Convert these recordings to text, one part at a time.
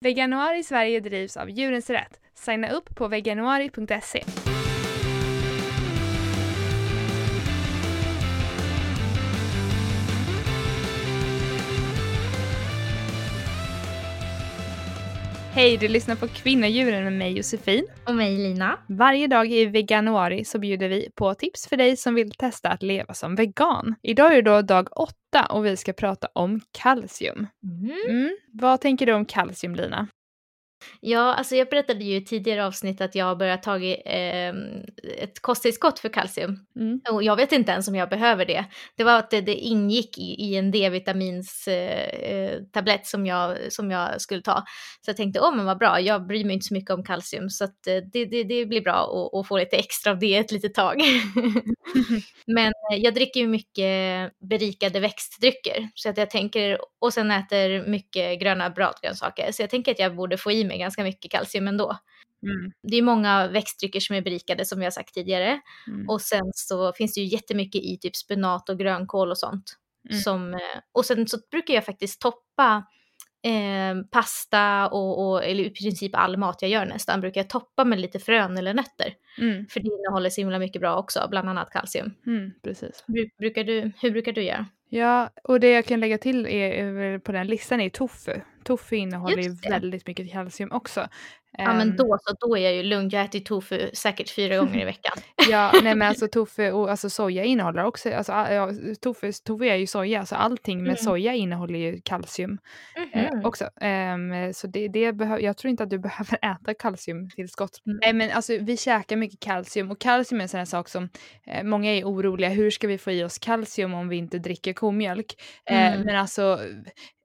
Veganuari Sverige drivs av Djurens Rätt. Signa upp på veganuari.se. Hej, du lyssnar på Kvinnodjuren med mig Josefin. Och mig Lina. Varje dag i veganuari så bjuder vi på tips för dig som vill testa att leva som vegan. Idag är då dag åtta och vi ska prata om kalcium. Mm. Mm. Vad tänker du om kalcium Lina? Ja, alltså jag berättade ju i tidigare avsnitt att jag har börjat ta eh, ett kosttillskott för kalcium. Mm. Och jag vet inte ens om jag behöver det. Det var att det, det ingick i, i en D-vitamins eh, som jag, som jag skulle ta. Så jag tänkte, åh men vad bra, jag bryr mig inte så mycket om kalcium så att eh, det, det, det blir bra att, att få lite extra av det ett litet tag. men eh, jag dricker ju mycket berikade växtdrycker så att jag tänker, och sen äter mycket gröna bratgrönsaker. Så jag tänker att jag borde få i mig ganska mycket kalcium ändå. Mm. Det är många växtdrycker som är berikade som vi har sagt tidigare. Mm. Och sen så finns det ju jättemycket i typ spenat och grönkål och sånt. Mm. Som, eh, och sen så brukar jag faktiskt toppa eh, pasta och, och, eller i princip all mat jag gör nästan, brukar jag toppa med lite frön eller nötter. Mm. För det innehåller så himla mycket bra också, bland annat kalcium. Mm. Precis. Bru- Brukar du, hur brukar du göra? Ja, och det jag kan lägga till är, på den listan är tofu. Tofu innehåller ju väldigt mycket kalcium också. Ja men Ehm, då så, då är jag ju lugn. Jag äter tofu säkert fyra gånger i veckan. Ja, nej men alltså tofu och alltså soja innehåller också, alltså a- ja, tofu, tofu är ju soja, så allting med Mm. soja innehåller ju kalcium eh, Mhm. också. Ehm, så det, det behö- jag tror inte att du behöver äta kalciumtillskott. Mm. Nej men alltså vi käkar mycket kalcium och kalcium är en sån här sak som eh, många är oroliga, hur ska vi få i oss kalcium om vi inte dricker komjölk? Eh, Mm. men alltså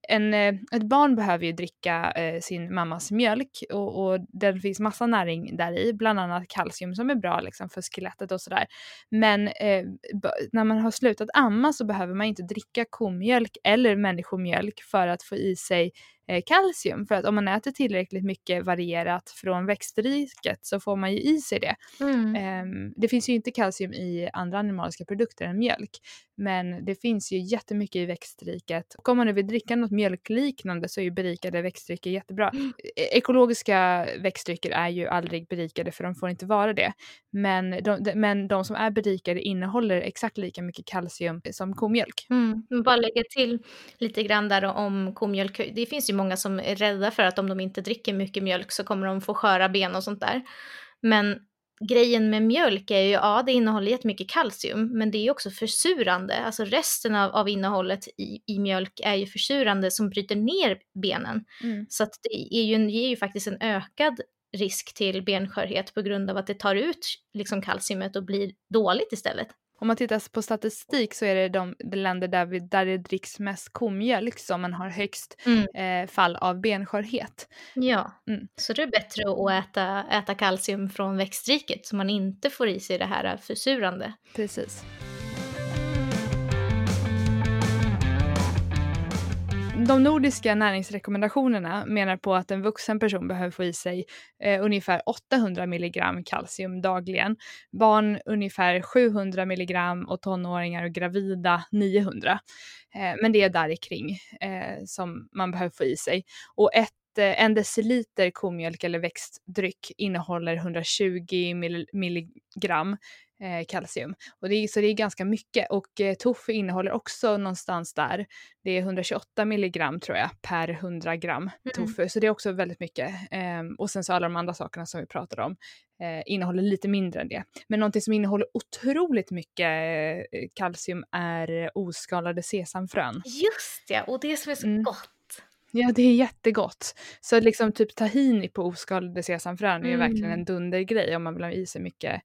en, eh, ett barn behöver ju dricka eh, sin mammas mjölk och, och det finns massa näring där i, bland annat kalcium som är bra liksom, för skelettet och sådär. Men eh, när man har slutat amma så behöver man inte dricka komjölk eller människomjölk för att få i sig kalcium. För att om man äter tillräckligt mycket varierat från växtriket så får man ju i sig det. Mm. Ehm, det finns ju inte kalcium i andra animaliska produkter än mjölk. Men det finns ju jättemycket i växtriket. Och om man nu vill dricka något mjölkliknande så är ju berikade växtdrycker jättebra. E- Ekologiska växtdrycker är ju aldrig berikade för de får inte vara det. Men de, men de som är berikade innehåller exakt lika mycket kalcium som komjölk. Mm. Bara lägga till lite grann där om komjölk. Det finns ju många som är rädda för att om de inte dricker mycket mjölk så kommer de få sköra ben och sånt där. Men grejen med mjölk är ju, ja det innehåller jättemycket kalcium, men det är ju också försurande. Alltså resten av, av innehållet i, i mjölk är ju försurande som bryter ner benen. Så att det är ju, ger ju faktiskt en ökad risk till benskörhet på grund av att det tar ut liksom kalciumet och blir dåligt istället. Om man tittar på statistik så är det de, de länder där, vi, där det dricks mest komjölk som man har högst eh, fall av benskörhet. Ja, Mm. så det är bättre att äta, äta kalcium från växtriket så man inte får i sig det här försurande. Precis. De nordiska näringsrekommendationerna menar på att en vuxen person behöver få i sig eh, ungefär 800 milligram kalcium dagligen. Barn ungefär 700 milligram och tonåringar och gravida 900. Eh, men det är där kring eh, som man behöver få i sig. Och ett en deciliter komjölk eller växtdryck innehåller 120 mill- milligram eh, kalcium. Och det är, så det är ganska mycket. Och eh, tofu innehåller också någonstans där. Det är 128 milligram tror jag per 100 gram tofu. Så det är också väldigt mycket. Ehm, och sen så alla de andra sakerna som vi pratade om eh, innehåller lite mindre än det. Men någonting som innehåller otroligt mycket eh, kalcium är eh, oskalade sesamfrön. Just ja, och det som är så Mm. gott. Ja, det är jättegott. Så liksom typ tahini på oskalade sesamfrön är ju verkligen Mm. en dundergrej om man vill ha i sig mycket,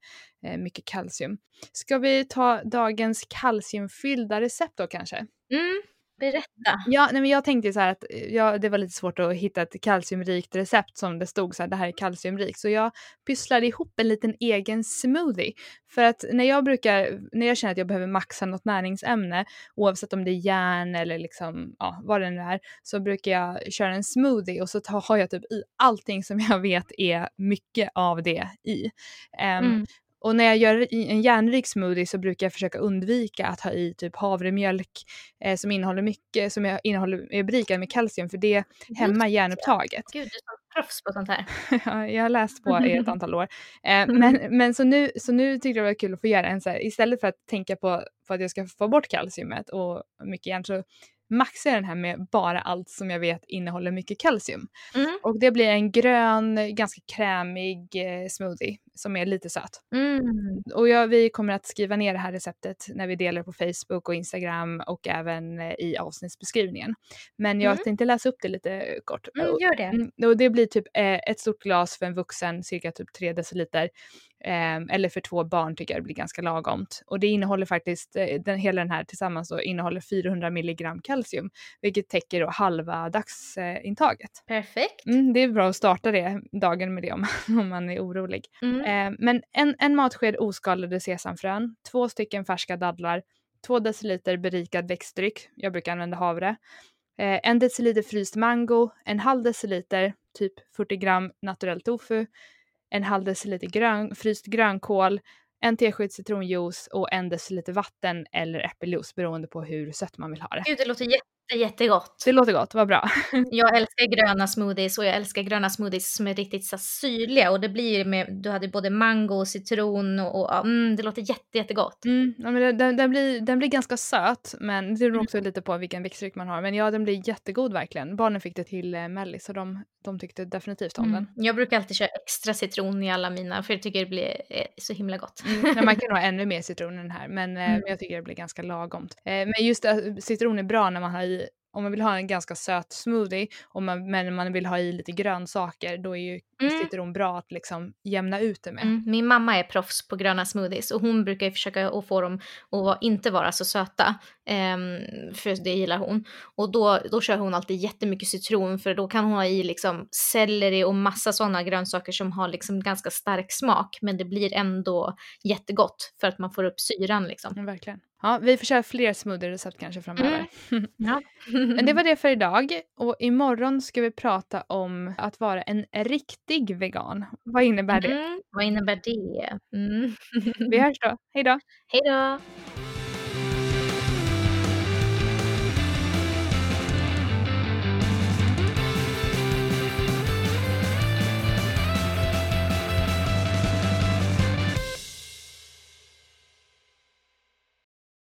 eh, mycket kalcium. Ska vi ta dagens kalciumfyllda recept då kanske? Mm, berätta. Ja, nej men jag tänkte så här att eh, ja, det var lite svårt att hitta ett kalciumrikt recept som det stod så här, det här är kalciumrikt. Så jag pysslade ihop en liten egen smoothie. För att när jag brukar, när jag känner att jag behöver maxa något näringsämne, oavsett om det är järn eller liksom, ja, vad det nu är, så brukar jag köra en smoothie och så tar, har jag typ i allting som jag vet är mycket av det i. Ehm, Mm. Och när jag gör en järnrik smoothie så brukar jag försöka undvika att ha i typ havremjölk eh, som innehåller mycket, som är, innehåller, är berikad med kalcium för det hämmar järnupptaget. Gud, du är proffs på sånt här. ja, jag har läst på i ett antal år. Eh, men men så, nu, så nu tyckte jag det var kul att få göra en så här, istället för att tänka på, på att jag ska få bort kalciumet och mycket järn så maxar jag den här med bara allt som jag vet innehåller mycket kalcium. Mm. Och det blir en grön, ganska krämig eh, smoothie som är lite söt. Mm. Och jag, vi kommer att skriva ner det här receptet när vi delar på Facebook och Instagram och även eh, i avsnittsbeskrivningen. Men jag Mm. tänkte läsa upp det lite kort. Mm, gör det. Mm, och det blir typ eh, ett stort glas för en vuxen, cirka typ 3 deciliter. Ehm, eller för två barn tycker jag det blir ganska lagomt. Och det innehåller faktiskt, eh, den, hela den här tillsammans då, innehåller 400 milligram kalcium, vilket täcker då halva dagsintaget. Perfekt. Mm, det är bra att starta det, dagen med det om, om man är orolig. Mm. Eh, men en, en matsked oskalade sesamfrön, två stycken färska dadlar, två deciliter berikad växtdryck, jag brukar använda havre, eh, en deciliter fryst mango, en halv deciliter, typ 40 gram naturell tofu, en halv deciliter grön, fryst grönkål, en tesked citronjuice och en deciliter vatten eller äppeljuice beroende på hur sött man vill ha det. Gud, det låter jätte, jättegott. Det låter gott, vad bra. Jag älskar gröna smoothies och jag älskar gröna smoothies som är riktigt så syrliga och det blir med, du hade både mango och citron och, och mm, det låter jätte, jättegott. Mm, ja, men den, den, blir, den blir ganska söt, men det beror också lite på vilken växtdryck man har. Men ja, den blir jättegod verkligen. Barnen fick det till eh, Mellis så de, de tyckte definitivt om Mm. den. Jag brukar alltid köra extra citron i alla mina för jag tycker det blir eh, så himla gott. Mm, ja, man kan ha ännu mer citron än den här, men, eh, Mm. jag tycker det blir ganska lagomt. Eh, men just det, citron är bra när man har i om man vill ha en ganska söt smoothie, och man, men man vill ha i lite grönsaker, då är ju Mm. citron bra att liksom jämna ut det med. Mm, min mamma är proffs på gröna smoothies och hon brukar försöka att få dem att inte vara så söta. ehm, för det gillar hon. Och då, då kör hon alltid jättemycket citron för då kan hon ha i liksom selleri och massa sådana grönsaker som har liksom ganska stark smak. Men det blir ändå jättegott för att man får upp syran liksom. Mm, verkligen. Ja, vi får köra fler smoothie-recept kanske framöver. Ja. Men det var det för idag och imorgon ska vi prata om att vara en riktig vegan. Vad innebär det? Mm, vad innebär det? Mm. Vi hörs då. Hej då! Hej då!